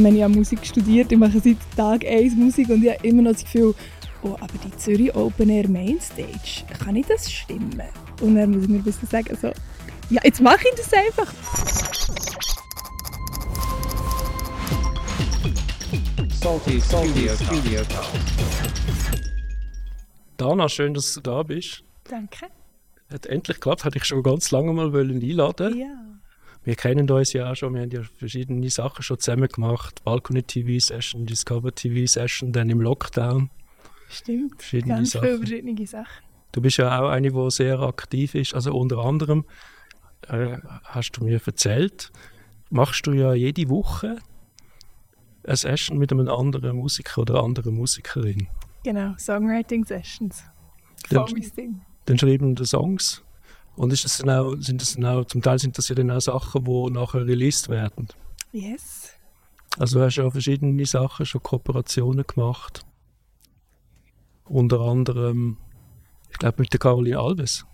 ich meine, ich habe Musik studiert, ich mache seit Tag 1 Musik und ich habe immer noch das Gefühl, oh, aber die Zürich Open Air Mainstage, kann ich das stimmen? Und dann muss ich mir ein bisschen sagen, so, ja, jetzt mache ich das einfach. Salty Studio Studio Dana, schön, dass du da bist. Danke. Hat endlich geklappt, hatte ich schon ganz lange mal wollen einladen. Ja. Wir kennen uns ja auch schon, wir haben ja verschiedene Sachen schon zusammen gemacht. Balcony TV Session, Discover TV Session, dann im Lockdown. Stimmt. Verschiedene Ganz Sachen. viele verschiedene Sachen. Du bist ja auch eine, die sehr aktiv ist. Also unter anderem äh, hast du mir erzählt, machst du ja jede Woche eine Session mit einem anderen Musiker oder einer anderen Musikerin. Genau, Songwriting Sessions. Voll mein Ding. Dann schreiben die Songs. Und ist das dann auch, sind das dann auch, zum Teil sind das ja dann auch Sachen, die nachher released werden. Yes. Also du hast ja verschiedene Sachen, schon Kooperationen gemacht. Unter anderem, ich glaube mit der Caroline Alves.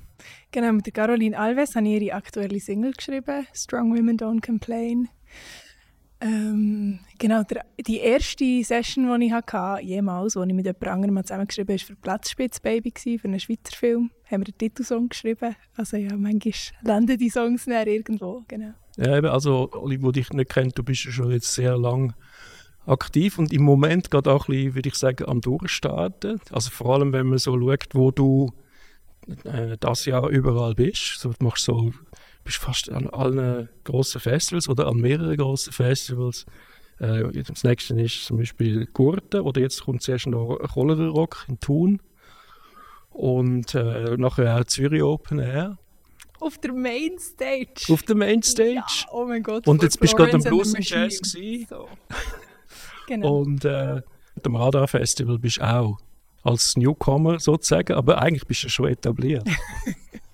Genau, mit der Caroline Alves habe ich ihre aktuelle Single geschrieben, Strong Women Don't Complain. Ähm, genau, der, die erste Session, die ich hatte, jemals, die ich mit jemand anderem zusammengeschrieben habe, war für Platzspitzbaby, für einen Schweizer Film. Haben wir den Titelsong geschrieben. Also ja, manchmal landen die Songs dann irgendwo, genau. Ja, eben, also alle, die dich nicht kennen, du bist ja schon jetzt sehr lang aktiv und im Moment gerade auch ein bisschen, würde ich sagen, am Durchstarten. Also vor allem, wenn man so schaut, wo du äh, das Jahr überall bist. So, du machst so, bist fast an allen grossen Festivals oder an mehreren grossen Festivals. Äh, das nächste ist zum Beispiel Gurten oder jetzt kommt zuerst noch Cholera Rock in Thun und äh, nachher auch Zürich Open Air Auf der Mainstage. auf der Mainstage. Ja, oh mein Gott. Und jetzt bist du gerade am Blues Jazz gewesen. So. Genau. Und äh, am Radar Festival bist du auch als Newcomer sozusagen, aber eigentlich bist du schon etabliert.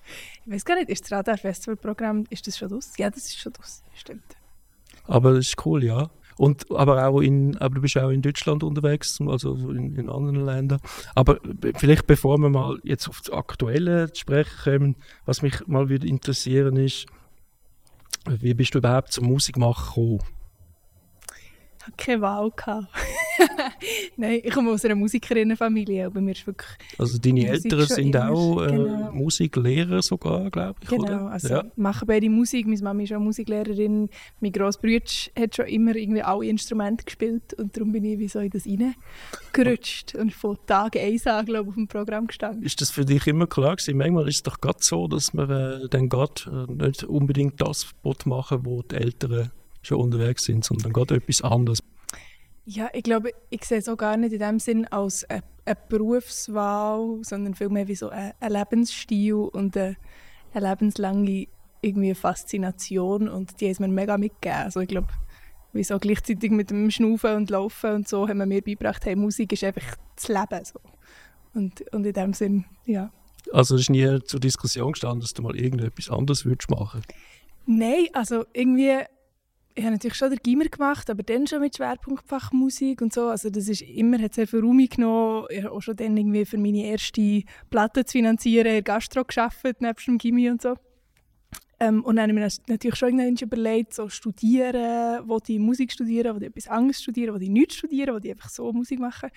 Ich weiß gar nicht, ist das Radar Festival Programm, ist das schon draus? Ja, das ist schon draus. Stimmt. aber das ist cool, ja. Und, aber, auch in, aber du bist auch in Deutschland unterwegs, also in, in anderen Ländern. Aber be- vielleicht bevor wir mal jetzt auf das Aktuelle zu sprechen kommen, was mich mal würde interessieren ist, wie bist du überhaupt zum Musikmachen gekommen? Ich hatte keine Wahl. gehabt. Nein, ich komme aus einer Musikerinnenfamilie, aber mir ist wirklich... Also deine Musik Eltern sind auch äh, genau. Musiklehrer sogar, glaube ich, Genau, oder? also ja. machen beide Musik. Meine Mama ist auch Musiklehrerin. Mein Grossbruder hat schon immer irgendwie alle Instrumente gespielt und darum bin ich wie so in das reingerutscht und von Tag 1 an, glaube ich, auf dem Programm gestanden. Ist das für dich immer klar gewesen? Manchmal ist es doch gerade so, dass man äh, dann gerade äh, nicht unbedingt das will machen wo die Eltern schon unterwegs sind, sondern gerade etwas anderes. Ja, ich glaube, ich sehe es auch gar nicht in dem Sinn als eine, eine Berufswahl, sondern vielmehr wie so ein, ein Lebensstil und eine, eine lebenslange irgendwie Faszination und die hat mir mega mitgegeben. Also ich glaube, wie so gleichzeitig mit dem Schnaufen und Laufen und so haben wir mir beigebracht, hey, Musik ist einfach das Leben. So. Und, und in dem Sinn, ja. Also es ist nie zur Diskussion gestanden, dass du mal irgendetwas anderes würdest machen. Nein, also irgendwie, ich habe natürlich schon den Gimmer gemacht, aber dann schon mit Schwerpunktfach Musik und so. Also das ist immer, hat sehr viel Raum genommen. Ich habe auch schon dann irgendwie für meine erste Platte zu finanzieren, in Gastro gearbeitet, nebst dem Gimmi und so. Ähm, und dann habe ich mir natürlich schon irgendwann überlegt, so studieren, wo die Musik studieren, wo die etwas anderes studieren, wo die nichts studieren, wo die einfach so Musik machen.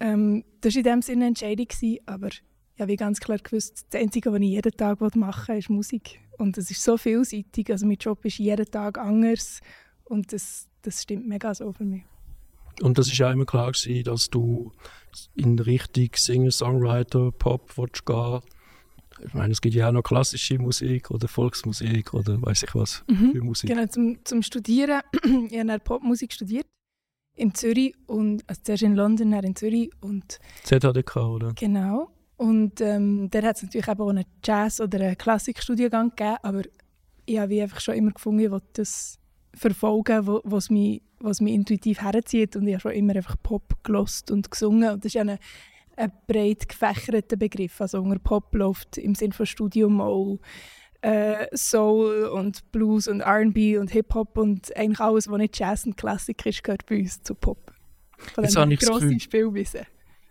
Ähm, das war in dem Sinne eine Entscheidung, aber ich habe ganz klar gewusst, das Einzige, was ich jeden Tag machen will, ist Musik. Und es ist so vielseitig, also mein Job ist jeden Tag anders und das, das stimmt mega so für mich. Und das ist auch immer klar gewesen, dass du in Richtung Singer, Songwriter, Pop willst gehen. Ich meine, es gibt ja auch noch klassische Musik oder Volksmusik oder weiß ich was für Musik. Genau, zum, zum Studieren, ich habe Popmusik studiert in Zürich und also zuerst in London, dann in Zürich und ZHDK, oder? Genau. Und ähm, da hat es natürlich eben auch einen Jazz- oder einen Klassikstudiengang gegeben, aber ich habe einfach schon immer gefunden, ich will das verfolgen, wo- was mich, was mich intuitiv herzieht. Und ich habe schon immer einfach Pop gelost und gesungen. Und das ist ja ein, ein breit gefächerter Begriff. Also unter Pop läuft im Sinne von Studium auch äh, Soul und Blues und R&B und Hip-Hop und eigentlich alles, was nicht Jazz und Klassik ist, gehört bei uns zu Pop. Von Jetzt habe ich das Gefühl- Spielwissen.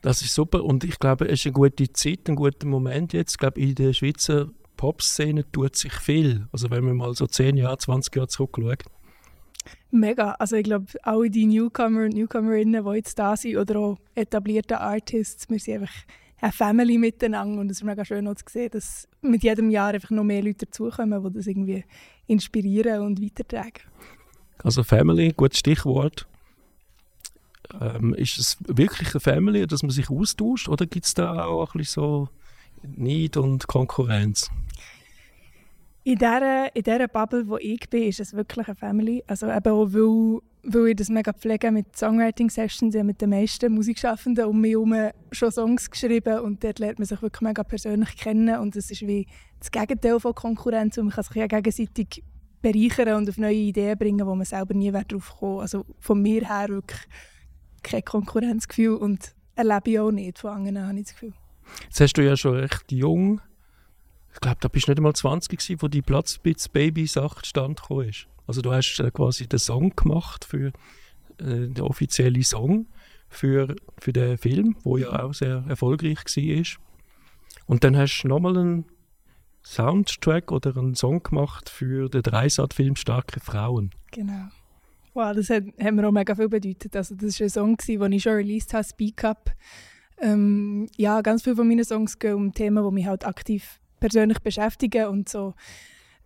Das ist super und ich glaube, es ist eine gute Zeit, ein guter Moment jetzt. Ich glaube, in der Schweizer Pop-Szene tut sich viel. Also wenn man mal so 10 Jahre, 20 Jahre zurückschaut. Mega. Also ich glaube, alle die Newcomer und Newcomerinnen, die jetzt da sind, oder auch etablierte Artists, wir sind einfach eine Family miteinander und es ist mega schön auch zu sehen, dass mit jedem Jahr einfach noch mehr Leute dazukommen, die das irgendwie inspirieren und weitertragen. Also Family, gutes Stichwort. Ähm, ist es wirklich eine Family, dass man sich austauscht oder gibt es da auch ein bisschen so Neid und Konkurrenz? In dieser, in dieser Bubble, wo ich bin, ist es wirklich eine Family. Also eben auch, weil, weil ich das mega pflege mit Songwriting-Sessions. Ich habe mit den meisten Musikschaffenden um mich herum schon Songs geschrieben und dort lernt man sich wirklich mega persönlich kennen und es ist wie das Gegenteil von Konkurrenz und man kann sich ja gegenseitig bereichern und auf neue Ideen bringen, wo man selber nie drauf kommen Also von mir her wirklich kein Konkurrenzgefühl und erlebe ich auch nicht von anderen, habe ich das Gefühl. Jetzt hast du ja schon recht jung ich glaube, da bist du nicht einmal 20 gewesen, wo die Platzbits Baby Sache stand ist. Also du hast äh, quasi den Song gemacht für äh, den offiziellen Song für, für den Film, wo ja auch sehr erfolgreich war. Und dann hast du nochmal einen Soundtrack oder einen Song gemacht für den Dreisat-Film Starke Frauen. Genau. Wow, das hat, hat mir auch mega viel bedeutet. Also das war ein Song, den ich schon released habe, Speak Up. Ähm, ja, ganz viele von meinen Songs gehen um Themen, die mich halt aktiv persönlich beschäftigen und so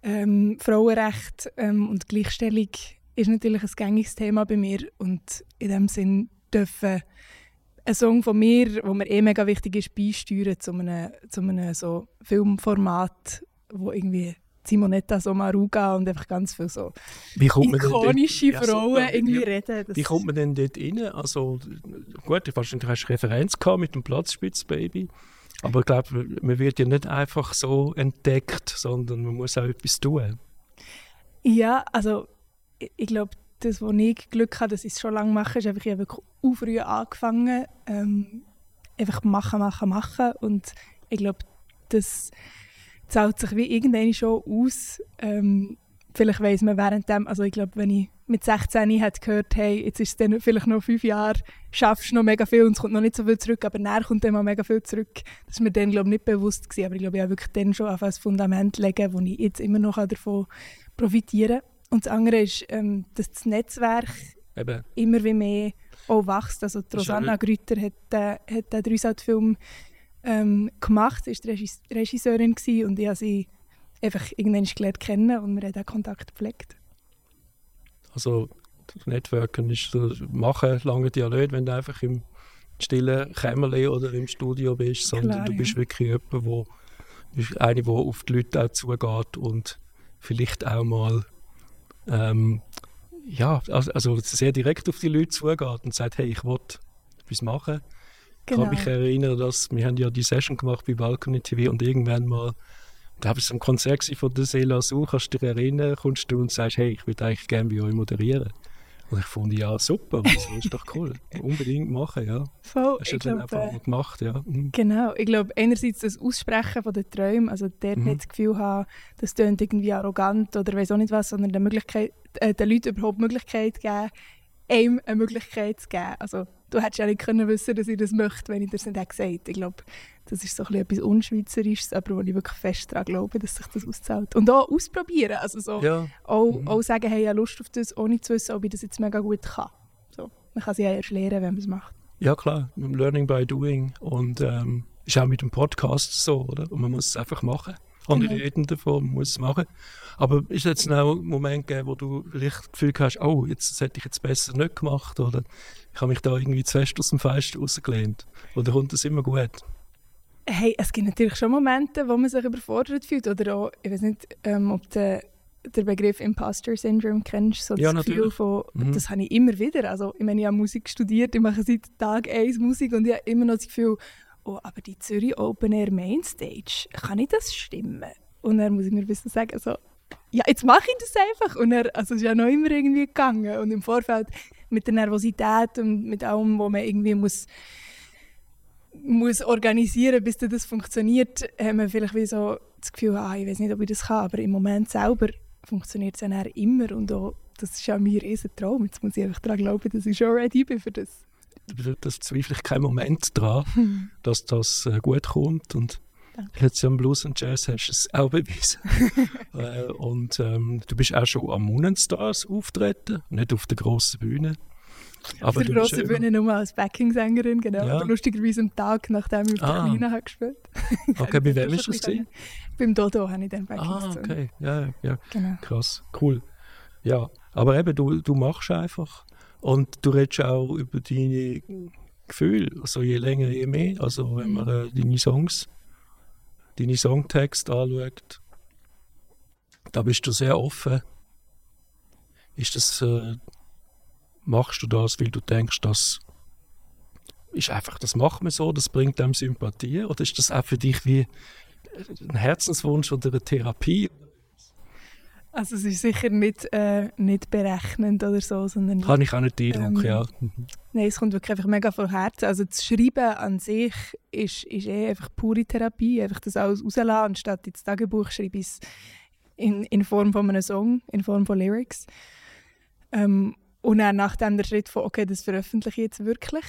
ähm, Frauenrecht ähm, und Gleichstellung ist natürlich ein gängiges Thema bei mir und in dem Sinn dürfen ein Song von mir, wo mir eh mega wichtig ist, beisteuern zu einem, zu einem so Filmformat, wo irgendwie Simonetta Sommaruga und einfach ganz viele so ikonische dort, Frauen ja, so, irgendwie wie, reden. wie kommt man denn dort rein? Also gut, du hast eine Referenz gehabt mit dem Platzspitzbaby. Aber ich glaube, man wird ja nicht einfach so entdeckt, sondern man muss auch etwas tun. Ja, also ich, ich glaube, das, wo ich Glück habe, dass ich es schon lange mache, ist einfach, ich habe wirklich früh angefangen, ähm, einfach machen, machen, machen und ich glaube, das zahlt sich wie irgendwann schon aus. Ähm, vielleicht weiss man während dem, also ich glaube, wenn ich mit 16 hätte gehört, hey, jetzt ist es dann vielleicht noch fünf Jahre, schaffst noch mega viel und es kommt noch nicht so viel zurück, aber näher kommt dann mal mega viel zurück. Das war mir dann, glaube ich, nicht bewusst gewesen, aber ich glaube, ich habe wirklich dann schon auf ein Fundament legen, wo ich jetzt immer noch davon profitieren kann. Und das andere ist, ähm, dass das Netzwerk Eben. immer wie mehr auch wächst. Also die Rosanna Grüter hat, äh, hat den Dreisat-Film ähm, gemacht, sie war Regisseurin und ich habe sie einfach irgendwann gelernt kennen und wir haben auch Kontakt gepflegt. Also Networken ist so, machen lange ja nicht, wenn du einfach im stillen Kämmerle oder im Studio bist, sondern Klar, du bist ja. wirklich jemand, wo eine, der auf die Leute auch zugeht und vielleicht auch mal ähm, ja, also, sehr direkt auf die Leute zugeht und sagt, hey, ich will etwas machen. Genau. Ich kann mich erinnern, dass wir haben ja die Session gemacht bei Balcony TV und irgendwann mal da war es ein Konzert von der Sela Su, kannst du dich erinnern, kommst du und sagst, hey, ich würde eigentlich gerne bei euch moderieren. Und ich fand, ja, super, das ist doch cool. Unbedingt machen, ja. Voll, Hast du dann glaub, einfach mal gemacht, ja. Mhm. Genau, ich glaube, einerseits das Aussprechen von den Träumen, also dort mhm. nicht das Gefühl haben, das klingt irgendwie arrogant oder weiß auch nicht was, sondern der Möglichkeit, äh, den Leuten überhaupt die Möglichkeit geben, einem eine Möglichkeit zu geben. Also, du hättest ja nicht können wissen, dass ich das möchte, wenn ich das nicht gesagt hätte. Ich glaube, das ist so ein etwas Unschweizerisches, aber wo ich wirklich fest daran glaube, dass sich das auszahlt. Und auch ausprobieren, also so ja. auch, mhm. auch sagen, hey, ich habe Lust auf das, ohne zu wissen, ob ich das jetzt mega gut kann. So. Man kann es ja erst lernen, wenn man es macht. Ja klar, Learning by Doing und ähm, ist auch mit dem Podcast so, oder? Und man muss es einfach machen. Andere genau. reden davon, muss es machen. Aber ist jetzt auch ein Moment gegeben, wo du vielleicht das Gefühl hast, oh, jetzt das hätte ich jetzt besser nicht gemacht oder ich habe mich da irgendwie zu fest aus dem Fenster rausgelehnt? Oder kommt das immer gut? Hey, es gibt natürlich schon Momente, wo man sich überfordert fühlt. Oder auch, ich weiß nicht, ähm, ob du den Begriff Imposter Syndrome kennst. So ja, das Gefühl von, mhm. das habe ich immer wieder. Also, ich meine, ich habe Musik studiert, ich mache seit Tag 1 Musik und ich habe immer noch das Gefühl, oh, aber die Zürich Open Air Mainstage, kann ich das stimmen? Und dann muss ich mir ein bisschen sagen, so, ja, jetzt mache ich das einfach. Und er, also es ist ja noch immer irgendwie gegangen. Und im Vorfeld mit der Nervosität und mit allem, wo man irgendwie muss muss organisieren, bis das funktioniert, haben wir vielleicht wie so das Gefühl, ah, ich weiß nicht, ob ich das kann, aber im Moment selber funktioniert es dann immer und auch, das ist ja mir ein Traum. Jetzt muss ich einfach daran glauben, dass ich schon ready bin für das. Das zweifle ich keinen Moment daran, hm. dass das äh, gut kommt und Jetzt am Blues und Jazz hast du es auch bewiesen. äh, und ähm, du bist auch schon am Moonenstars auftreten, nicht auf der grossen Bühne. Aber auf der grossen Bühne nur als Backing-Sängerin, genau. Ja. Lustigerweise am Tag, nachdem ich Ah. Kleinen habe gespielt Okay, bei wem ist das? gewesen? Beim Dodo habe ich dann Backing Ah, okay. Ja, ja, Genau. krass. Cool. Ja, aber eben, du, du machst einfach. Und du redest auch über deine Gefühle. Also je länger, je mehr. Also wenn man äh, deine Songs, deine Songtexte anschaut, da bist du sehr offen. Ist das, äh, machst du das, weil du denkst, das ist einfach, das macht man so, das bringt einem Sympathie? Oder ist das auch für dich wie ein Herzenswunsch oder eine Therapie? Also es ist sicher nicht, äh, nicht berechnend oder so, sondern Habe ich auch nicht den Eindruck, Ähm, ja. Nein, es kommt wirklich einfach mega von Herzen. Also das Schreiben an sich ist, ist eh einfach pure Therapie. Einfach das alles rauslassen, anstatt ins Tagebuch schreibe ich es in, in Form von einem Song, in Form von Lyrics. Ähm, und dann nachdem der Schritt von, okay, das veröffentliche ich jetzt wirklich,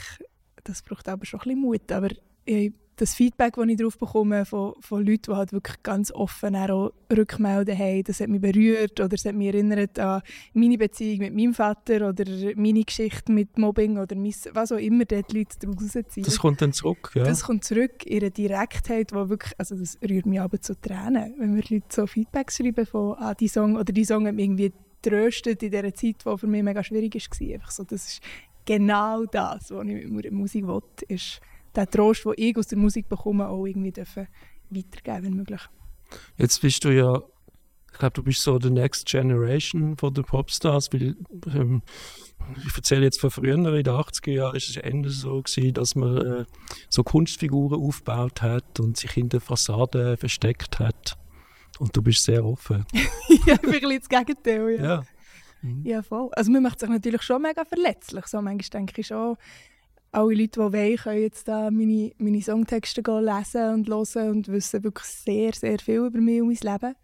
das braucht aber schon ein bisschen Mut. Aber ich, das Feedback, das ich darauf bekomme von, von Leuten, die halt wirklich ganz offen auch Rückmelden haben, das hat mich berührt oder es hat mich erinnert an meine Beziehung mit meinem Vater oder meine Geschichte mit Mobbing oder mein, was auch immer dort die Leute daraus ziehen. Das kommt dann zurück, ja. Das kommt zurück in eine Direktheit, wo wirklich, also das rührt mich aber zu Tränen, wenn mir die Leute so Feedback schreiben von, ah, die Song, oder die Song hat mich irgendwie tröstet in dieser Zeit, die für mich mega schwierig war. Einfach so, das ist genau das, was ich mit Musik will, ist der Trost, den ich aus der Musik bekomme, auch irgendwie dürfen weitergeben, wenn möglich. Jetzt bist du ja, ich glaube, du bist so the next generation von den Popstars, weil ähm, ich erzähle jetzt von früher, in den 80er Jahren ist es Ende so gewesen, dass man äh, so Kunstfiguren aufgebaut hat und sich in der Fassade versteckt hat. Und du bist sehr offen. ja, wirklich das Gegenteil, ja. Ja. Ja, voll. Also man macht sich natürlich schon mega verletzlich. So, manchmal denke ich schon, alle Leute, die wollen, können jetzt da meine, meine Songtexte lesen und hören und wissen wirklich sehr, sehr viel über mich und mein Leben.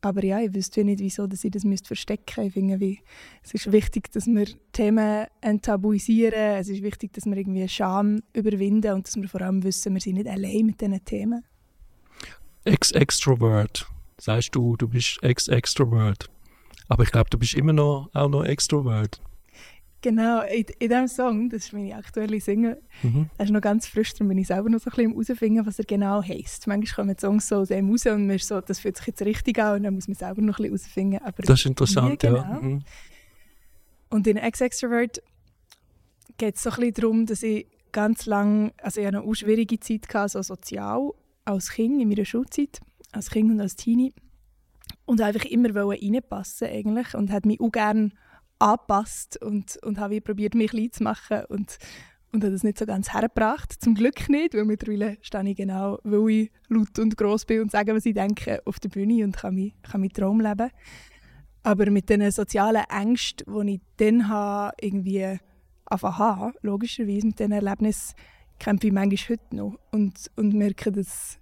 Aber ja, ich wüsste nicht, wieso dass ich das verstecken müsste. Ich finde, wie, es ist wichtig, dass wir Themen enttabuisieren. Es ist wichtig, dass wir irgendwie Scham überwinden und dass wir vor allem wissen, wir sind nicht allein mit diesen Themen. Ex-Extrovert. Sagst du, du bist Ex-Extrovert. Aber ich glaube, du bist immer noch auch noch Extrovert. Genau, in, in diesem Song, das ist meine aktuelle Single, Mhm. Er ist noch ganz frisch, darum bin ich selber noch so ein bisschen herausfinden, was er genau heisst. Manchmal kommen die Songs so aus dem raus und man ist so, das fühlt sich jetzt richtig an und dann muss man selber noch ein bisschen herausfinden. Aber Das ist interessant, wie ja. genau? Mhm. Und in Ex-Extrovert geht es so ein bisschen darum, dass ich ganz lange, also ich hatte eine auch schwierige Zeit, gehabt, so sozial, als Kind in meiner Schulzeit, als Kind und als Teenie. Und einfach immer reinpassen eigentlich und hat mich auch gerne angepasst und, und habe probiert, mich klein zu machen und, und habe das nicht so ganz hergebracht. Zum Glück nicht, weil mittlerweile stehe ich genau, weil ich laut und gross bin und sage, was ich denke, auf der Bühne und kann, mich, kann meinen Traum leben. Aber mit den sozialen Ängsten, die ich dann habe, irgendwie anfangen habe, logischerweise mit diesen Erlebnissen, kämpfe ich manchmal heute noch und, und merke, dass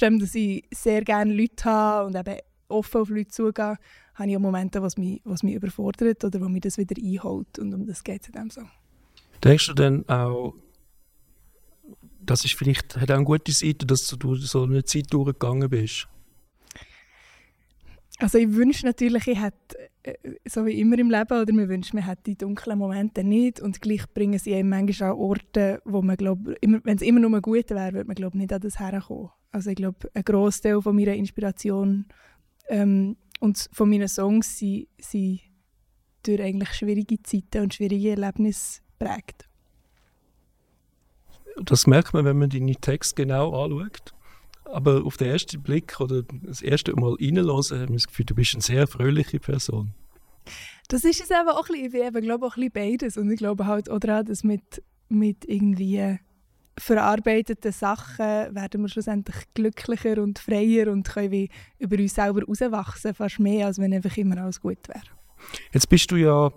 dem, dass ich sehr gerne Leute habe und eben offen auf Leute zugehe, habe ich auch Momente, was mich, was mich überfordert oder wo mich das wieder einholt und um das geht es in diesem Song. Denkst du denn auch, das ist vielleicht, hat auch eine gute Seite, dass du so eine Zeit durchgegangen bist? Also ich wünsche natürlich, ich hätte, äh, so wie immer im Leben, oder man wünscht, man hätte die dunklen Momente nicht und gleich bringen sie einem manchmal an Orte, wo man glaube, wenn es immer nur gut wäre, würde man glaube nicht an das herkommen. Also ich glaube, ein Großteil von meiner Inspiration ähm, und von meinen Songs sind, sind durch eigentlich schwierige Zeiten und schwierige Erlebnisse geprägt. Das merkt man, wenn man deine Texte genau anschaut. Aber auf den ersten Blick oder das erste Mal reinhören, hat man das Gefühl, du bist eine sehr fröhliche Person. Das ist es eben auch ein bisschen, ich eben, glaube auch ein bisschen beides. Und ich glaube halt auch daran, dass mit, mit irgendwie verarbeiteten Sachen werden wir schlussendlich glücklicher und freier und können wie über uns selber herauswachsen, fast mehr, als wenn einfach immer alles gut wäre. Jetzt bist du ja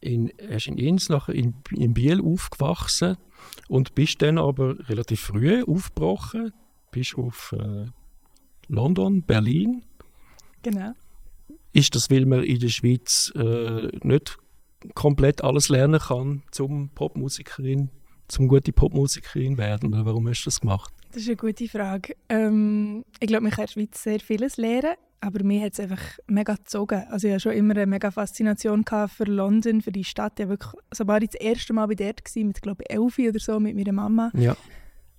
in, erst in Inns, nachher in, in Biel aufgewachsen und bist dann aber relativ früh aufgebrochen, bist auf äh, London, Berlin. Genau. Ist das, weil man in der Schweiz äh, nicht komplett alles lernen kann zum Popmusikerin zum gute Popmusikerin werden? Oder warum hast du das gemacht? Das ist eine gute Frage. Ähm, ich glaube, man kann in der Schweiz sehr vieles lernen, aber mir hat es einfach mega gezogen. Also ich hatte schon immer eine mega Faszination für London, für die Stadt. Ich war wirklich, sobald ich das erste Mal bei dort war, mit glaube ich elf oder so, mit meiner Mama, Ja.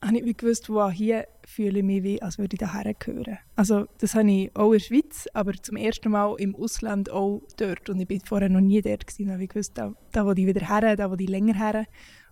habe ich gewusst, wow, hier fühle ich mich wie, als würde ich daher gehören. Also das habe ich auch in der Schweiz, aber zum ersten Mal im Ausland auch dort. Und ich bin vorher noch nie dort gewesen. Da habe ich gewusst, da, da will ich wieder her, da will ich länger her.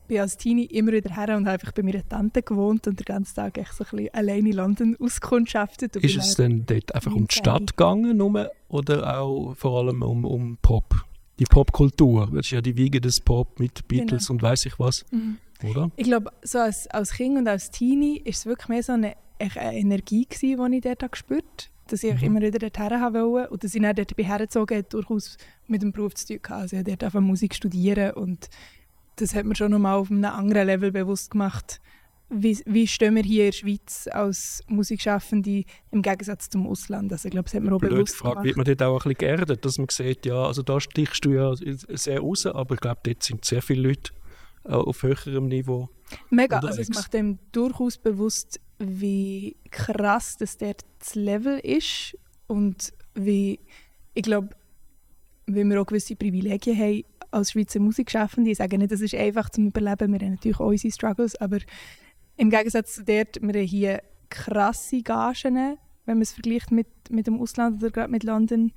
Ich bin als Teenie immer wieder her und habe einfach bei meiner Tante gewohnt und den ganzen Tag echt so ein bisschen alleine in London auskundschaftet. Und Ist es denn dort einfach um die. Stadt gegangen nur, oder auch vor allem um, um Pop? Die Popkultur. Das ist ja die Wiege des Pop mit Beatles und weiß ich was, Mhm. oder? Ich glaube, so als, als Kind und als Teenie war es wirklich mehr so eine, eine Energie, gewesen, die ich dort habe gespürt habe. Dass ich Mhm. immer wieder dorthin haben wollte. Und dass ich dann dort hergezogen hat durchaus mit dem Beruf zu tun gehabt. Also ich habe einfach Musik studieren und das hat mir schon nochmal auf einem anderen Level bewusst gemacht, wie, wie stehen wir hier in der Schweiz als Musikschaffende im Gegensatz zum Ausland. Also ich glaube, das hat mir auch Blöd bewusst gefragt, gemacht. wird man dort auch ein bisschen geerdet, dass man sieht, ja, also da stichst du ja sehr raus, aber ich glaube, dort sind sehr viele Leute äh, auf höherem Niveau. Mega, unterwegs. also es macht einem durchaus bewusst, wie krass das dort das Level ist und wie, ich glaube, wie wir auch gewisse Privilegien haben als Schweizer Musikschaffende. Ich sage nicht, das ist einfach zum Überleben, wir haben natürlich auch unsere Struggles, aber im Gegensatz zu dort, wir haben hier krasse Gagen, wenn man es vergleicht mit, mit dem Ausland oder gerade mit London.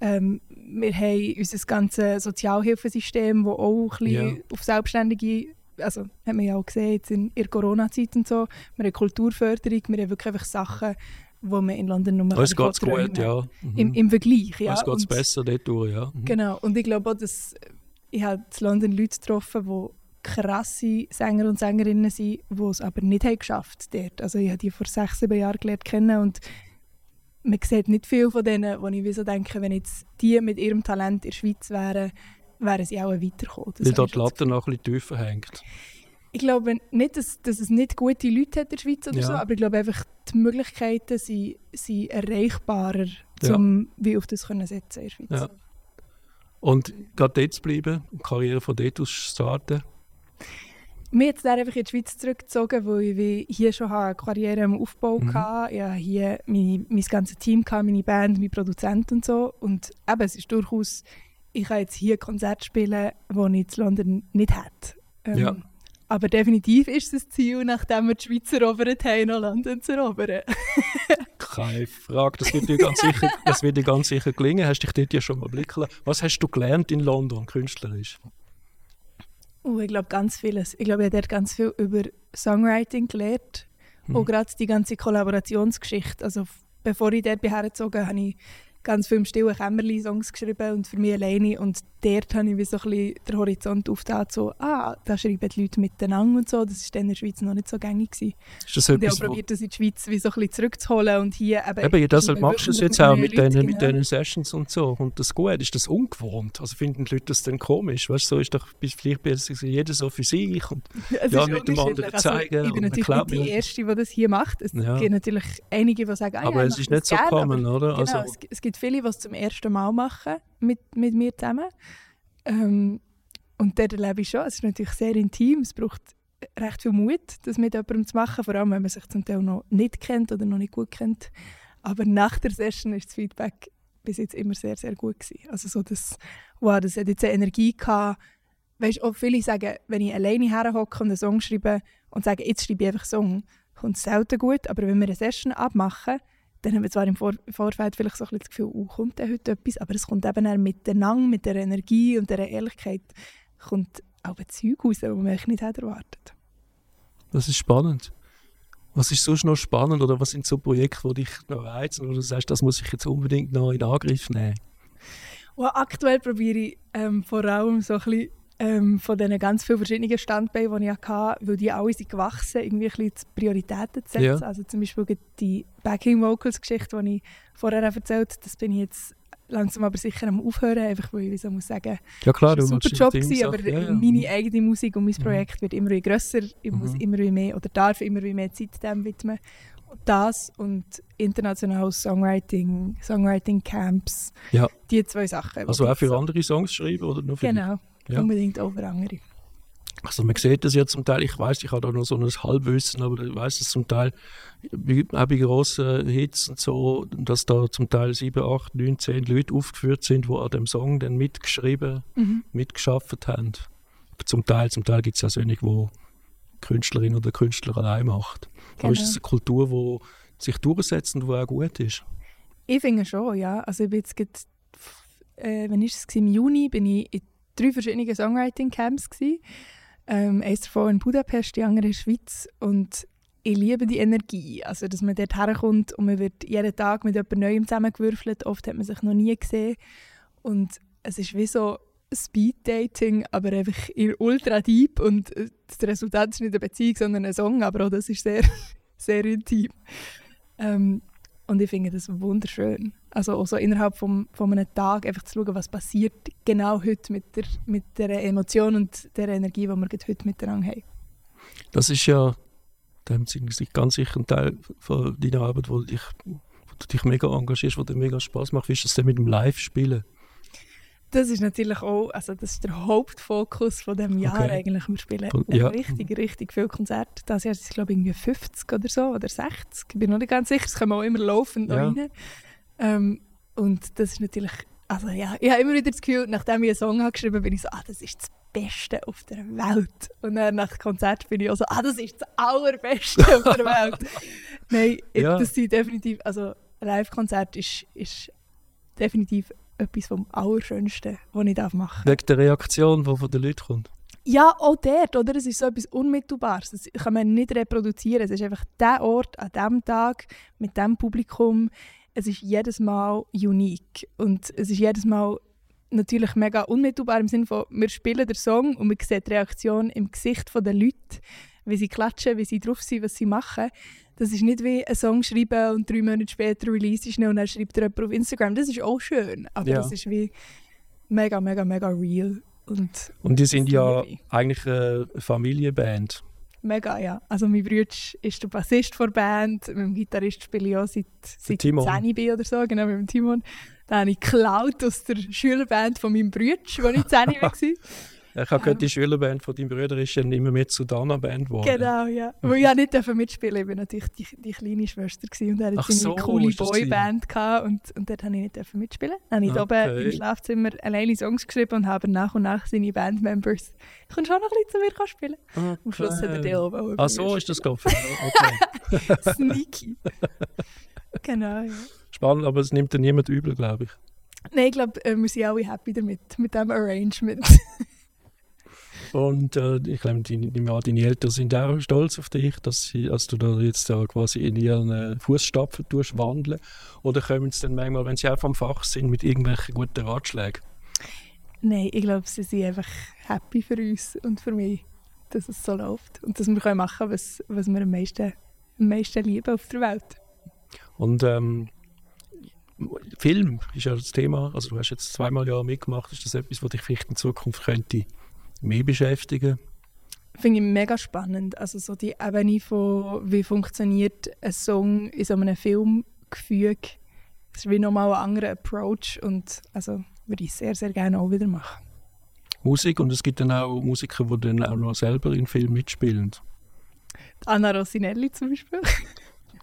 Ähm, wir haben unser ganzes Sozialhilfesystem, das auch ein bisschen Ja. auf Selbstständige, also hat man ja auch gesehen jetzt in, der Corona-Zeit und so, wir haben Kulturförderung, wir haben wirklich einfach Sachen, wo man in London nur Uns geht es gut, ja. Mhm. Im, Im Vergleich, ja. Uns geht es besser dort durch, ja. Mhm. Genau, und ich glaube auch, dass ich habe in London Leute getroffen, die krasse Sänger und Sängerinnen sind, die es aber nicht haben geschafft dort. Also ich habe die vor sechs, sieben Jahren gelernt kennen und man sieht nicht viel von denen, wo ich wie so denke, wenn jetzt die mit ihrem Talent in der Schweiz wären, wären sie auch weitergekommen. Das Weil dort die Latte noch ein bisschen tiefer hängt. ich glaube nicht, dass, dass es nicht gute Leute hat in der Schweiz oder Ja. so, aber ich glaube einfach, die Möglichkeiten sind, sind erreichbarer, um wie auf das können setzen in der Schweiz. Ja. Und gerade dort zu bleiben, und die Karriere von dort aus starten. Mir jetzt einfach in die Schweiz zurückgezogen, weil ich hier schon eine Karriere im Aufbau Mhm. hatte. Ich hatte hier meine, mein ganzes Team, meine Band, mein Produzent und so. Und eben, es ist durchaus, ich kann jetzt hier Konzerte spielen, die ich in London nicht hätte. Ähm, Ja. Aber definitiv ist es das Ziel, nachdem wir die Schweiz erobert haben, noch London zu erobern. Keine Frage, das wird dir ganz sicher, das wird dir ganz sicher gelingen. Hast dich dort ja schon mal blicken lassen. Was hast du gelernt in London, künstlerisch? Oh, ich glaube ganz vieles. Ich glaube, ich habe dort ganz viel über Songwriting gelernt. Mhm. Auch gerade die ganze Kollaborationsgeschichte. Also bevor ich dort hergezogen habe ich ganz viel im stillen Kämmerlein Songs geschrieben und für mich alleine. Und dort habe ich wie so ein bisschen den Horizont aufgetan, so, ah, da schreiben die Leute miteinander und so. Das war dann in der Schweiz noch nicht so gängig. Gewesen. Ist das Und ich habe probiert, das in die Schweiz wie so ein bisschen zurückzuholen und hier eben... eben, ja, das schreibe machst du es jetzt auch mit mit genau. diesen Sessions und so. Und das gut, ist das ungewohnt? Also finden die Leute das dann komisch? Weißt du, so ist doch vielleicht besser jeder so für sich. Und, Ja, mit dem anderen Also, zeigen ich und bin natürlich nicht die Erste, die das hier macht. Es Ja. gibt natürlich einige, die sagen, ah, aber ja, es ist nicht so aber oder? Genau, Also, es, es gibt viele, die es zum ersten Mal machen mit, mit mir zusammen. Ähm, und dort erlebe ich schon, es ist natürlich sehr intim, es braucht recht viel Mut, das mit jemandem zu machen, vor allem wenn man sich zum Teil noch nicht kennt oder noch nicht gut kennt. Aber nach der Session ist das Feedback bis jetzt immer sehr, sehr gut gewesen. Also so das, wow, das hat jetzt eine Energie gehabt. Weißt, auch viele sagen, wenn ich alleine herhocke und einen Song schreibe und sage, jetzt schreibe ich einfach einen Song, kommt es selten gut. Aber wenn wir eine Session abmachen, dann haben wir zwar im Vor Vorfeld vielleicht so ein bisschen das Gefühl, oh, kommt da heute etwas, aber es kommt eben dann miteinander, mit der Energie und der Ehrlichkeit, kommt auch ein Zeug raus, das man eigentlich nicht hätte erwartet. das ist spannend. Was ist sonst noch spannend oder was sind so Projekte, die dich noch reizen oder du sagst, das muss ich jetzt unbedingt noch in Angriff nehmen? Und aktuell probiere ich ähm, vor allem so ein bisschen ähm, von diesen ganz vielen verschiedenen Standbeinen, die ich hatte, weil die alle sind gewachsen, irgendwie ein bisschen Prioritäten zu setzen. Ja. Also zum Beispiel die Backing-Vocals-Geschichte, die ich vorher erzählt habe, das bin ich jetzt langsam aber sicher am Aufhören, einfach weil ich so muss sagen, Ja klar, das war ein super Job, gewesen, aber ja, ja. meine eigene Musik und mein Mhm. Projekt wird immer grösser. Ich muss Mhm. immer mehr oder darf immer mehr Zeit dem widmen. Und das und internationales Songwriting, Songwriting-Camps, Ja. die zwei Sachen. Also auch für andere Songs schreiben oder nur für Genau, Ja. unbedingt auch für andere. Also man sieht das ja zum Teil, ich weiß, ich habe da noch so ein Halbwissen, aber ich weiß es zum Teil, auch bei grossen Hits und so, dass da zum Teil sieben, acht, neun, zehn Leute aufgeführt sind, die an dem Song dann mitgeschrieben, Mhm. mitgeschafft haben. Zum Teil, zum Teil gibt es ja solche, wo die Künstlerin oder der Künstler allein macht. Aber ist Genau. das eine Kultur, die sich durchsetzt und die auch gut ist? Ich finde schon, ja. Also ich bin jetzt äh, wann ist es? Im Juni bin ich in drei verschiedenen Songwriting-Camps. Ähm, eins davon in Budapest, die andere in der Schweiz. Und ich liebe die Energie. Also, dass man dort herkommt und man wird jeden Tag mit jemand Neuem zusammengewürfelt. Oft hat man sich noch nie gesehen. Und es ist wie so Speed-Dating, aber einfach in ultra deep. Und äh, das Resultat ist nicht eine Beziehung, sondern ein Song. Aber auch das ist sehr, sehr intim. Ähm, und ich finde das wunderschön. Also auch so innerhalb vom, von einem Tag einfach zu schauen, was passiert genau heute mit der, mit der Emotion und der Energie, die wir heute miteinander haben. Das ist ja dem ganz sicher ein Teil von deiner Arbeit, wo, dich, wo du dich mega engagierst, wo dir mega Spaß macht. Wie ist das denn mit dem Live-Spielen? Das ist natürlich auch, also das ist der Hauptfokus von dem Jahr Okay. eigentlich. Wir spielen ja. richtig, richtig viele Konzerte. Das Jahr sind es glaube ich irgendwie 50 oder so oder 60. Ich bin noch nicht ganz sicher. Es kommen auch immer laufend Ja. rein. Ähm, und das ist natürlich, also ja, ich habe immer wieder das Gefühl, nachdem ich einen Song habe geschrieben bin ich so, ah, das ist das Beste auf der Welt. Und dann nach dem Konzert bin ich auch so, ah, das ist das Allerbeste auf der Welt. Nein, Ja. das sind definitiv, also Live-Konzert ist, ist definitiv etwas vom Allerschönsten, was ich darf machen Wegen der Reaktion, die von den Leuten kommt. Ja, auch dort, oder? Es ist so etwas Unmittelbares. Das kann man nicht reproduzieren. Es ist einfach der Ort, an diesem Tag, mit dem Publikum. Es ist jedes Mal unique. Und es ist jedes Mal natürlich mega unmittelbar im Sinne von, wir spielen den Song und man sieht die Reaktion im Gesicht der Leute, wie sie klatschen, wie sie drauf sind, was sie machen. Das ist nicht wie einen Song schreiben und drei Monate später release ich ihn und dann schreibt er jemand auf Instagram. Das ist auch schön, aber Ja. es ist wie mega, mega, mega real. Und Und die sind Das ja eigentlich eine Familienband. Mega, ja. Also mein Bruder ist der Bassist der Band, mit dem Gitarrist spiele ich auch seit, seit Timon. 10 bin oder so, genau, mit dem Timon. Den habe ich geklaut aus der Schülerband von meinem Bruder, als ich 10 war. Ich habe gehört, die Schülerband von deinem Bruder ist dann immer mit zu Dana Band geworden. Genau, ja. Wo ich ja nicht dürfen mitspielen durfte. Ich war natürlich die, die kleine Schwester gewesen und er Ach hatte so, eine coole Boyband gehabt und, und dort durfte ich nicht dürfen mitspielen. Dann habe ich Okay. oben im Schlafzimmer alleine Songs geschrieben und habe nach und nach seine Bandmembers «Kommst du auch noch ein bisschen zu mir kann spielen?» Am Schluss hat er auch wollen Ah, so ist das gelaufen. Okay. Sneaky. genau, ja. Spannend, aber es nimmt dann niemand übel, glaube ich. Nein, ich glaube, äh, wir sind alle happy damit, mit diesem Arrangement. Und äh, ich glaube, deine, deine, Eltern sind auch stolz auf dich, dass, sie, dass du da jetzt da quasi in ihren äh, Fußstapfen wandeln. Oder kommen sie dann manchmal, wenn sie auch vom Fach sind, mit irgendwelchen guten Ratschlägen? Nein, ich glaube, sie sind einfach happy für uns und für mich, dass es so läuft. Und dass wir können machen was, was wir am meisten, am meisten lieben auf der Welt. Und ähm, Film ist ja das Thema. Also du hast jetzt zweimal ja mitgemacht. Ist das etwas, was dich vielleicht in Zukunft könnte mehr beschäftigen? Finde ich mega spannend. Also so die Ebene von, wie funktioniert ein Song in so einem Filmgefüge. Das ist wie nochmal ein anderer Approach und also würde ich sehr, sehr gerne auch wieder machen. Musik und es gibt dann auch Musiker, die dann auch noch selber in Film mitspielen. Anna Rossinelli zum Beispiel.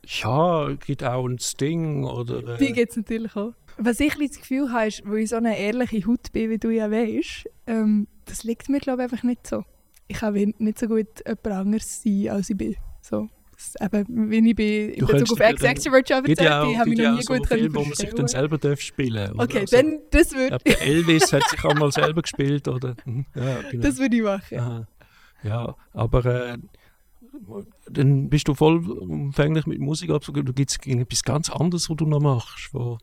Ja, es gibt auch ein Sting oder... Die Äh, gibt es natürlich auch. Was ich das Gefühl habe, ist, weil ich so eine ehrliche Haut bin, wie du ja weißt, ähm, das liegt mir glaube ich einfach nicht so. Ich kann nicht so gut jemand anderes sein, als ich bin. So. Das, eben, wie ich bin in Du Bezug auf könntest dir Ex dann- Extrovert schon erzählt, auch, habe ich noch nie so gut können wo man sich dann selber darf spielen oder? Okay, Also, dann das würde der Elvis hat sich auch mal selber gespielt, oder? Mhm, Ja, genau. das würde ich machen. Aha. Ja, aber äh, dann bist du vollumfänglich mit Musik abzugeben. Du gibt es etwas ganz anderes, was du noch machst. Wo,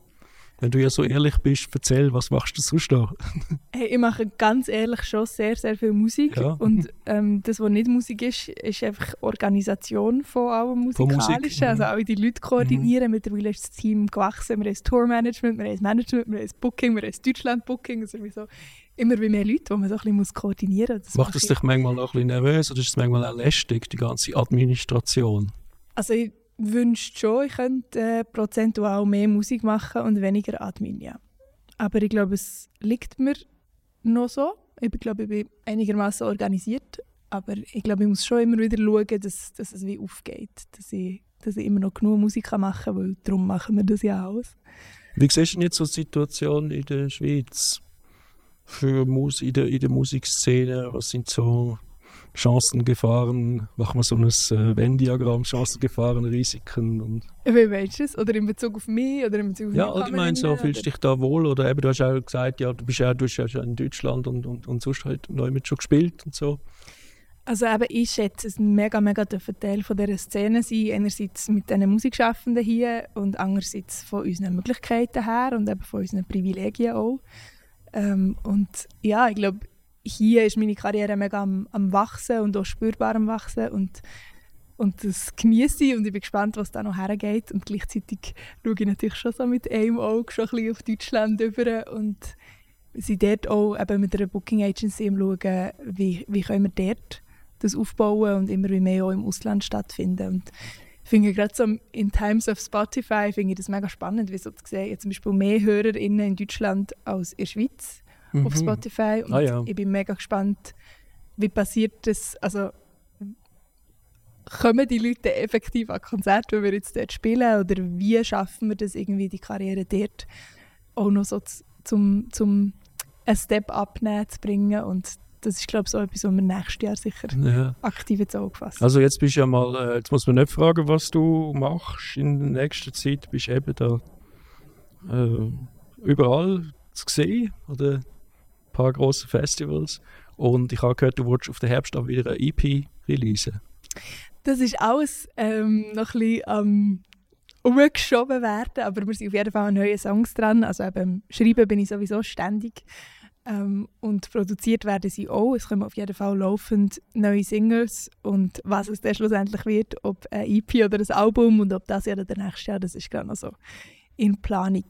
wenn du ja so ehrlich bist, erzähl, was machst du sonst noch? Hey, ich mache ganz ehrlich schon sehr, sehr viel Musik. Ja. Und ähm, das, was nicht Musik ist, ist einfach Organisation von allem Von Musik, Musikalischen. mhm. Also alle die Leute koordinieren. Mittlerweile ist das Team gewachsen. Wir haben das Tourmanagement, wir haben das Management, wir haben das Booking, wir haben das Deutschland-Booking. Also so immer wie mehr Leute, die man so ein bisschen muss koordinieren muss. Macht es dich manchmal auch ein bisschen nervös oder ist es manchmal auch lästig, die ganze Administration? Also ich wünschte schon, ich könnte äh, prozentual mehr Musik machen und weniger Admin, ja. Aber ich glaube, es liegt mir noch so. Ich glaube, ich bin einigermaßen organisiert. aber ich glaube, ich muss schon immer wieder schauen, dass, dass es wie aufgeht, dass ich, dass ich immer noch genug Musik machen kann, weil darum machen wir das ja alles. Wie siehst du jetzt so die Situation in der Schweiz für Mus in, der, in der Musikszene? Was sind so Chancen, Gefahren? Machen wir so ein äh, Venn-Diagramm, Chancen, Gefahren, Risiken? Und Wie weißt du es? Oder in Bezug auf mich? Oder in Bezug auf ja, allgemein so, fühlst du dich da wohl? Oder eben, du hast auch gesagt, ja, du bist ja, du hast ja schon in Deutschland und, und, und sonst halt neu mit schon gespielt und so. Also eben, ich schätze es mega, mega dürfen Teil von dieser Szene sein. Einerseits mit diesen Musikschaffenden hier und andererseits von unseren Möglichkeiten her und eben von unseren Privilegien auch. Ähm, und ja, ich glaube, hier ist meine Karriere mega am, am Wachsen und auch spürbar am Wachsen und, und das genieße ich und ich bin gespannt, was da noch hergeht. Und gleichzeitig schaue ich natürlich schon so mit einem Auge schon ein bisschen auf Deutschland über und sind dort auch eben mit einer Booking Agency am schauen, wie, wie können wir dort das aufbauen und immer mehr auch im Ausland stattfinden. Und ich finde gerade so in Times of Spotify finde ich das mega spannend, wie so zu sehen, jetzt zum Beispiel mehr HörerInnen in Deutschland als in der Schweiz auf Spotify. Und Ah, ja. ich bin mega gespannt, wie passiert das, also kommen die Leute effektiv an Konzerte, wenn wir jetzt dort spielen oder wie schaffen wir das irgendwie, die Karriere dort auch noch so zum, zum einen Step abnehmen zu bringen und das ist glaube ich so etwas, was wir nächstes Jahr sicher Ja. aktiv ins Auge fassen. Also jetzt bist du ja mal, äh, jetzt muss man nicht fragen, was du machst in der nächsten Zeit. Bist du eben da äh, überall zu sehen oder paar große Festivals. Und ich habe gehört, du wolltest auf den Herbst auch wieder eine EP releasen. Das ist alles ähm, noch ein bisschen am umgeschoben werden, aber wir sind auf jeden Fall an neuen Songs dran. Also eben, schreiben bin ich sowieso ständig. Ähm, und produziert werden sie auch. Es kommen auf jeden Fall laufend neue Singles. Und was es dann schlussendlich wird, ob ein EP oder ein Album und ob das Jahr oder nächstes Jahr, das ist gerade noch so in Planung.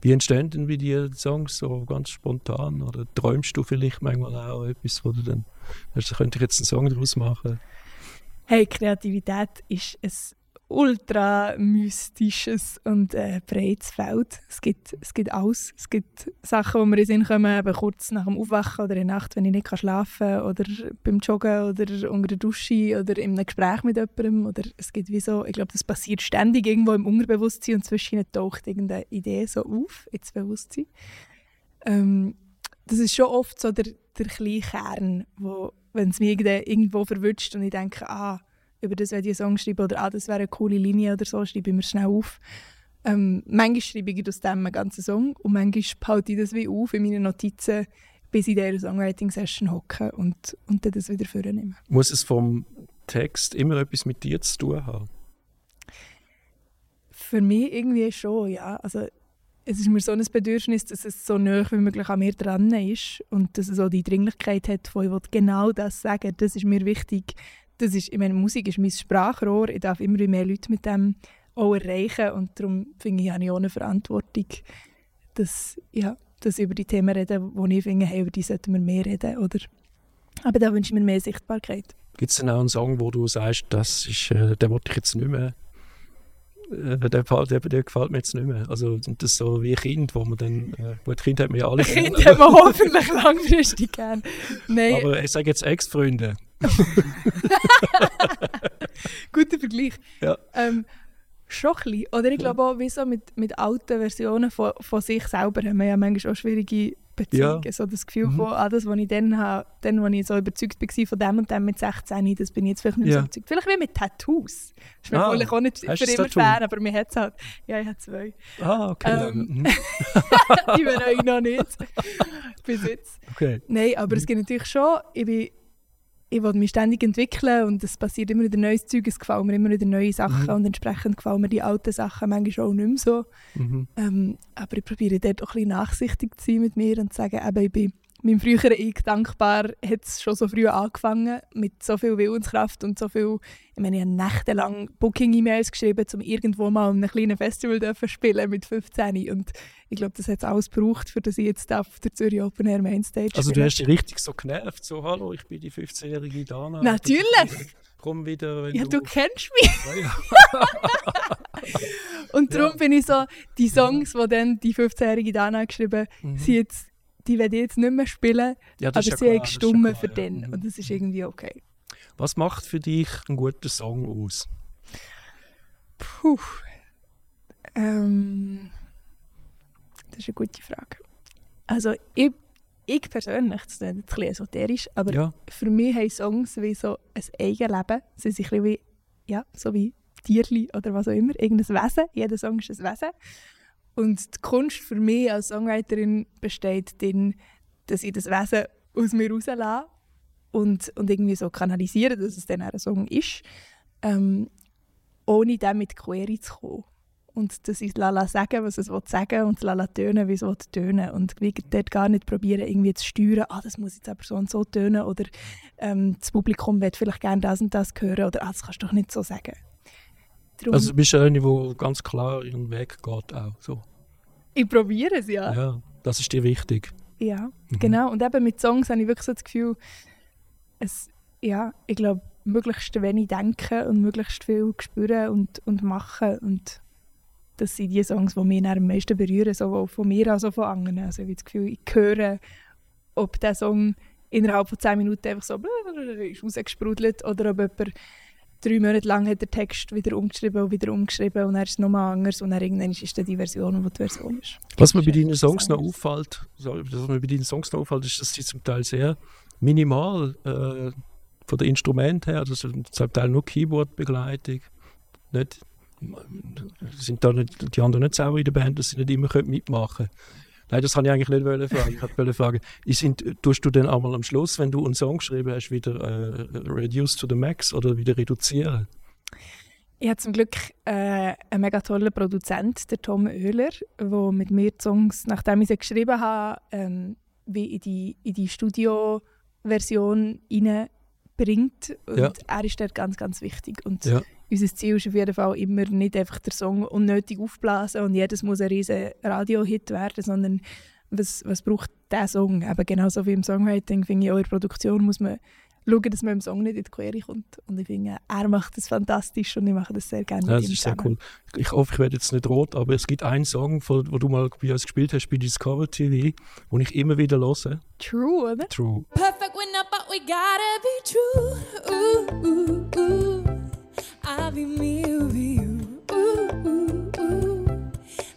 Wie entstehen denn bei dir die Songs so ganz spontan? Oder träumst du vielleicht manchmal auch etwas, wo du dann, also könnte ich jetzt einen Song daraus machen? Hey, Kreativität ist ein ultra mystisches und äh, breites Feld. Es gibt, es gibt alles. Es gibt Sachen, die mir in den Sinn kommen, eben kurz nach dem Aufwachen oder in der Nacht, wenn ich nicht schlafen kann oder beim Joggen oder unter der Dusche oder in einem Gespräch mit jemandem. Oder es gibt wie so, ich glaube, das passiert ständig irgendwo im Unterbewusstsein und zwischen taucht irgendeine Idee so auf ins Bewusstsein. Ähm, das ist schon oft so der, der kleine Kern, wo, wenn es mich irgendwo verwünscht und ich denke, ah, über das werde ich einen Song schreiben oder ah, das wäre eine coole Linie oder so, schreibe ich mir schnell auf. Ähm, manchmal schreibe ich aus dem einen ganzen Song und manchmal behalte ich das wie auf in meinen Notizen, bis ich in dieser Songwriting-Session hocke und, und dann das wieder vornehme. Muss es vom Text immer etwas mit dir zu tun haben? Für mich irgendwie schon, ja. Also, es ist mir so ein Bedürfnis, dass es so nah wie möglich an mir dran ist und dass es auch die Dringlichkeit hat, von ich will genau das sagen, das ist mir wichtig. Das ist, ich meine, Musik ist mein Sprachrohr, ich darf immer mehr Leute mit dem auch erreichen und darum finde ich, habe ich auch eine Verantwortung, dass, ja, dass ich über die Themen reden, wo ich finde, hey, über die sollten wir mehr reden. Oder, aber da wünsche ich mir mehr Sichtbarkeit. Gibt es denn auch einen Song, wo du sagst, das ist, äh, den wollte ich jetzt nicht mehr, äh, der, gefällt, der, der gefällt mir jetzt nicht mehr. Also das ist so wie ein Kind, wo man dann, äh, gut, Kind hat man ja alle Kind gern, hat man hoffentlich langfristig gern. Nein, aber ich sage jetzt Ex-Freunde. guter Vergleich. Ja. Ähm, schon ein bisschen. Oder ich glaube auch, wie so mit, mit alten Versionen von, von sich selber haben wir ja manchmal auch schwierige Beziehungen. Ja. So das Gefühl Mhm. von, ah, das, was ich dann habe, dann, als ich so überzeugt war von dem und dem mit 16, das bin ich jetzt vielleicht nicht Ja. so überzeugt. Vielleicht wie mit Tattoos. Das ist mir Ah, vielleicht auch nicht für immer fair, aber mir hat es halt. Ja, ich habe zwei. Ah, okay. Ähm. Mhm. Die bereue ich noch nicht. Bis jetzt. okay. Nein, aber es gibt natürlich schon, ich, bin, ich will mich ständig entwickeln und es passiert immer wieder neues Zeug, es gefallen mir immer wieder neue Sachen Mhm. und entsprechend gefallen mir die alten Sachen manchmal auch nicht mehr so. Mhm. Ähm, aber ich probiere dort auch ein bisschen nachsichtig zu sein mit mir und zu sagen, eben, ich bin meinem früheren Ich dankbar, hat es schon so früh angefangen, mit so viel Willenskraft und so viel, ich meine, ich habe nächtelang Booking-E-Mails geschrieben, um irgendwo mal an einem kleinen Festival dürfen spielen mit 15 und ich glaube, das hat es alles gebraucht, für dass ich jetzt auf der Zürich Open Air Mainstage Also du spiele. hast dich richtig so genervt, so «Hallo, ich bin die 15-jährige Dana». Natürlich! Komm wieder, wenn Ja, du... du kennst mich. Ja, ja. Und darum bin ich so, die Songs, die dann die 15-jährige Dana geschrieben Mhm. sie jetzt, die werde ich jetzt nicht mehr spielen, Ja, aber ja sie klar, haben gestummen klar, für den. Mhm. Und das ist irgendwie okay. Was macht für dich einen guten Song aus? Puh. Ähm, das ist eine gute Frage. Also ich, ich persönlich, das ist ein bisschen esoterisch, aber Ja. für mich haben Songs wie so ein Eigenleben. Sie sind ein bisschen wie, ja, so wie Tierli oder was auch immer, irgendein Wesen. Jeder Song ist ein Wesen. Und die Kunst für mich als Songwriterin besteht darin, dass ich das Wesen aus mir rauslasse und, und irgendwie so kanalisiere, dass es dann auch ein Song ist, ähm, ohne dann mit Query zu kommen. Und ich es lala sagen, was es will sagen und lala tönen, wie es will tönen. Und wie dort gar nicht probieren, irgendwie zu steuern, ah, das muss jetzt aber so und so tönen oder ähm, das Publikum wird vielleicht gerne das und das hören oder ah, das kannst du doch nicht so sagen. Darum, Also du bist eine, die ganz klar ihren Weg geht auch. So. ich probiere es ja. Ja, das ist dir wichtig. Ja, Mhm. genau. Und eben mit Songs habe ich wirklich so das Gefühl, es, ja, ich glaube, möglichst wenig denken und möglichst viel spüren und, und machen. Und das sind die Songs, die mich am meisten berühren, sowohl von mir als auch von anderen. Also ich habe das Gefühl, ich höre, ob der Song innerhalb von 10 Minuten einfach so ist rausgesprudelt oder ob jemand drei Monate lang hat der Text wieder umgeschrieben und wieder umgeschrieben und dann ist nochmal anders und dann irgendwann ist dann die Version, die die Version ist. Was mir bei deinen Songs noch auffällt, was mir bei deinen Songs noch auffällt, ist, dass sie zum Teil sehr minimal äh, von den Instrumenten her, also zum Teil nur Keyboard-Begleitung, nicht, sind da nicht, die anderen nicht sauer in der Band, dass sie nicht immer mitmachen können. Nein, das kann ich eigentlich nicht wollen fragen. Ich wollte fragen, ist, tust du dann einmal am Schluss, wenn du einen Song geschrieben hast, wieder äh, reduce to the max oder wieder reduzieren? Ich habe zum Glück äh, einen mega tollen Produzent, der Tom Oehler, der mit mir die Songs, nachdem ich sie geschrieben habe, ähm, wie in die, in die Studio-Version bringt. Und Ja. er ist dort ganz, ganz wichtig. Und Ja. Unser Ziel ist auf jeden Fall immer nicht einfach der Song unnötig aufblasen und jedes muss ein riesen Radio-Hit werden, sondern was, was braucht der Song? Eben genauso wie im Songwriting finde ich auch in der Produktion muss man schauen, dass man im Song nicht in die Quere kommt. Und ich finde, er macht das fantastisch und ich mache das sehr gerne Ja, mit das ihm ist sehr cool. Ich hoffe, ich werde jetzt nicht rot, aber es gibt einen Song, von, wo du mal bei uns gespielt hast, bei Discover TV, den ich immer wieder höre. True, oder? True. Perfect we're not, but we gotta be true. Ooh, ooh, ooh. I'll be me, you be you. Ooh, ooh, ooh.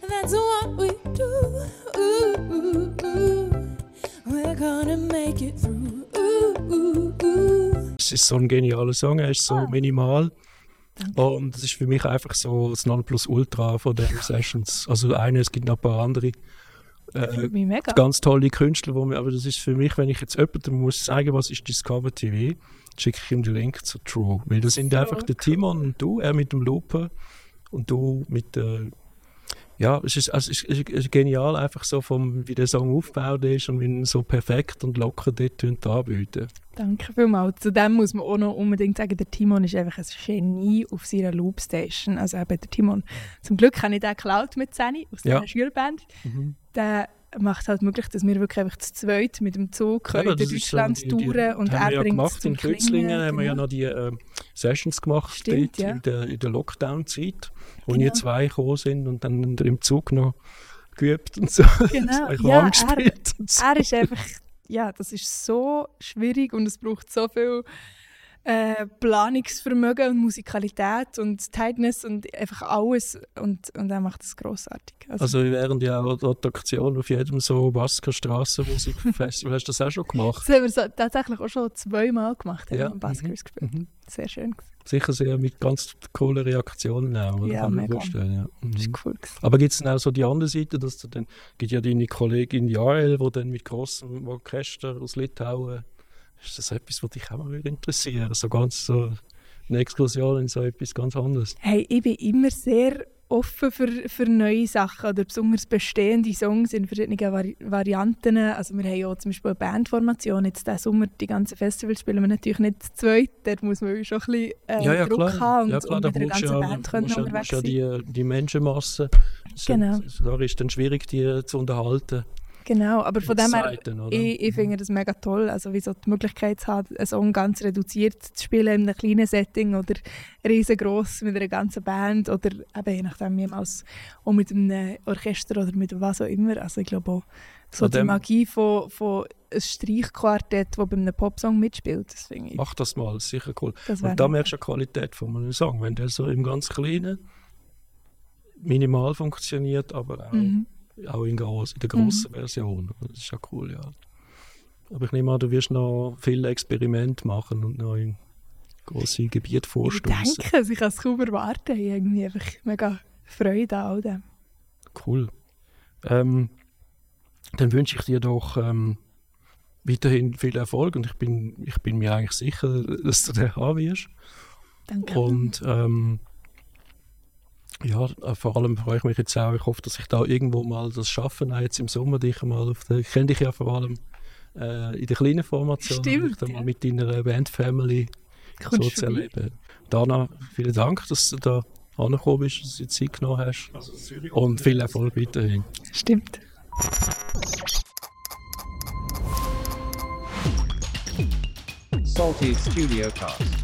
That's what we do. Ooh, ooh, ooh. We're gonna make it through. Ooh, ooh, ooh. Es ist so ein genialer Song, er ist so Ah. minimal. Und es ist für mich einfach so das Nonplusultra von den Sessions. Also eine, es gibt noch ein paar andere. Äh, mega. ganz tolle Künstler, wo mir, aber das ist für mich, wenn ich jetzt jemandem muss sagen, was ist Discover TV, schicke ich ihm den Link zu True. Weil das sind So einfach der Timon und du, er mit dem Looper und du mit der ja, es ist, also es ist, es ist genial, einfach so vom, wie der Song aufgebaut ist und wie ihn so perfekt und locker dort anbieten. Danke vielmals. Zudem muss man auch noch unbedingt sagen, der Timon ist einfach ein Genie auf seiner Loopstation. Also eben der Timon, zum Glück habe ich den geklaut mit Seni aus Ja. seiner Schulband. Mhm. Der macht halt möglich, dass wir wirklich einfach zu zweit mit dem Zug können Ja, durch Deutschland so, die- die- touren und er ja bringt es in zum Kützlingen, Klingen, haben wir ja genau. noch die äh, Sessions gemacht Stimmt, dort ja. in der, der Lockdown-Zeit, wo Genau. wir zwei gekommen sind und dann im Zug noch geübt und so. Genau, ja, er- so. er ist einfach, ja, das ist so schwierig und es braucht so viel äh, Planungsvermögen und Musikalität und Tightness und einfach alles und, und er macht es grossartig. Also, Also während ja auch Attraktion auf jedem so Basker Strassenmusikfestival, hast du das auch schon gemacht? das haben wir so, tatsächlich auch schon zweimal gemacht, haben Ja, wir am Buskers gespielt. Mhm. Sehr schön. Sicher sehr mit ganz coolen Reaktionen auch? Ja, kann mega. vorstellen. Ja. Das Mhm. war cool. gewesen. Aber gibt es dann auch so die andere Seite, dass du dann, gibt ja deine Kollegin Jael, die dann mit grossem Orchester aus Litauen, ist das etwas, was dich auch mal würde interessieren So ganz so eine Exkursion in so etwas ganz anderes. Hey, ich bin immer sehr offen für, für neue Sachen oder besonders bestehende Songs in verschiedenen Vari Varianten. Also wir haben ja zum Beispiel eine Bandformation. Jetzt diesen Sommer, die ganzen Festivals spielen wir natürlich nicht zu zweit. Dort muss man schon ein bisschen äh, ja, ja, Druck klar. haben und, ja, klar, und da mit einer ganzen ja, Band können ja, unterwegs ja sein. die, die Menschenmasse. So- Genau. Da ist dann schwierig, die zu unterhalten. Genau, aber von dem her, ich, ich finde das mega toll, also wie so die Möglichkeit zu haben, einen Song ganz reduziert zu spielen in einem kleinen Setting oder riesengroß mit einer ganzen Band oder eben je nachdem jemals auch mit einem Orchester oder mit was auch immer. Also ich glaube auch so die Magie von, von einem Streichquartett, das bei einem Popsong mitspielt, das finde ich, Mach das mal, sicher cool. Und da merkst du die Qualität von einem Song, wenn der so im ganz Kleinen minimal funktioniert, aber auch, mhm. Auch in, gross, in der grossen Version. Das ist ja cool, ja. Aber ich nehme an, du wirst noch viele Experimente machen und noch in grosse Gebiete Ich vorstoßen. denke, also ich kann es kaum erwarten, ich habe irgendwie einfach mega Freude an all dem. Cool. Ähm, dann wünsche ich dir doch ähm, weiterhin viel Erfolg und ich bin, ich bin mir eigentlich sicher, dass du den haben wirst. Danke. Und ähm, ja, äh, vor allem freue ich mich jetzt auch, ich hoffe, dass ich da irgendwo mal das schaffe, auch jetzt im Sommer dich mal auf der, ich kenne dich ja vor allem äh, in der kleinen Formation, Stimmt, dich da ja. mal mit deiner Band-Family so zu erleben. Dana, vielen Dank, dass du da angekommen bist, dass du dir Zeit genommen hast und viel Erfolg weiterhin. Stimmt. Salty Studio Cast.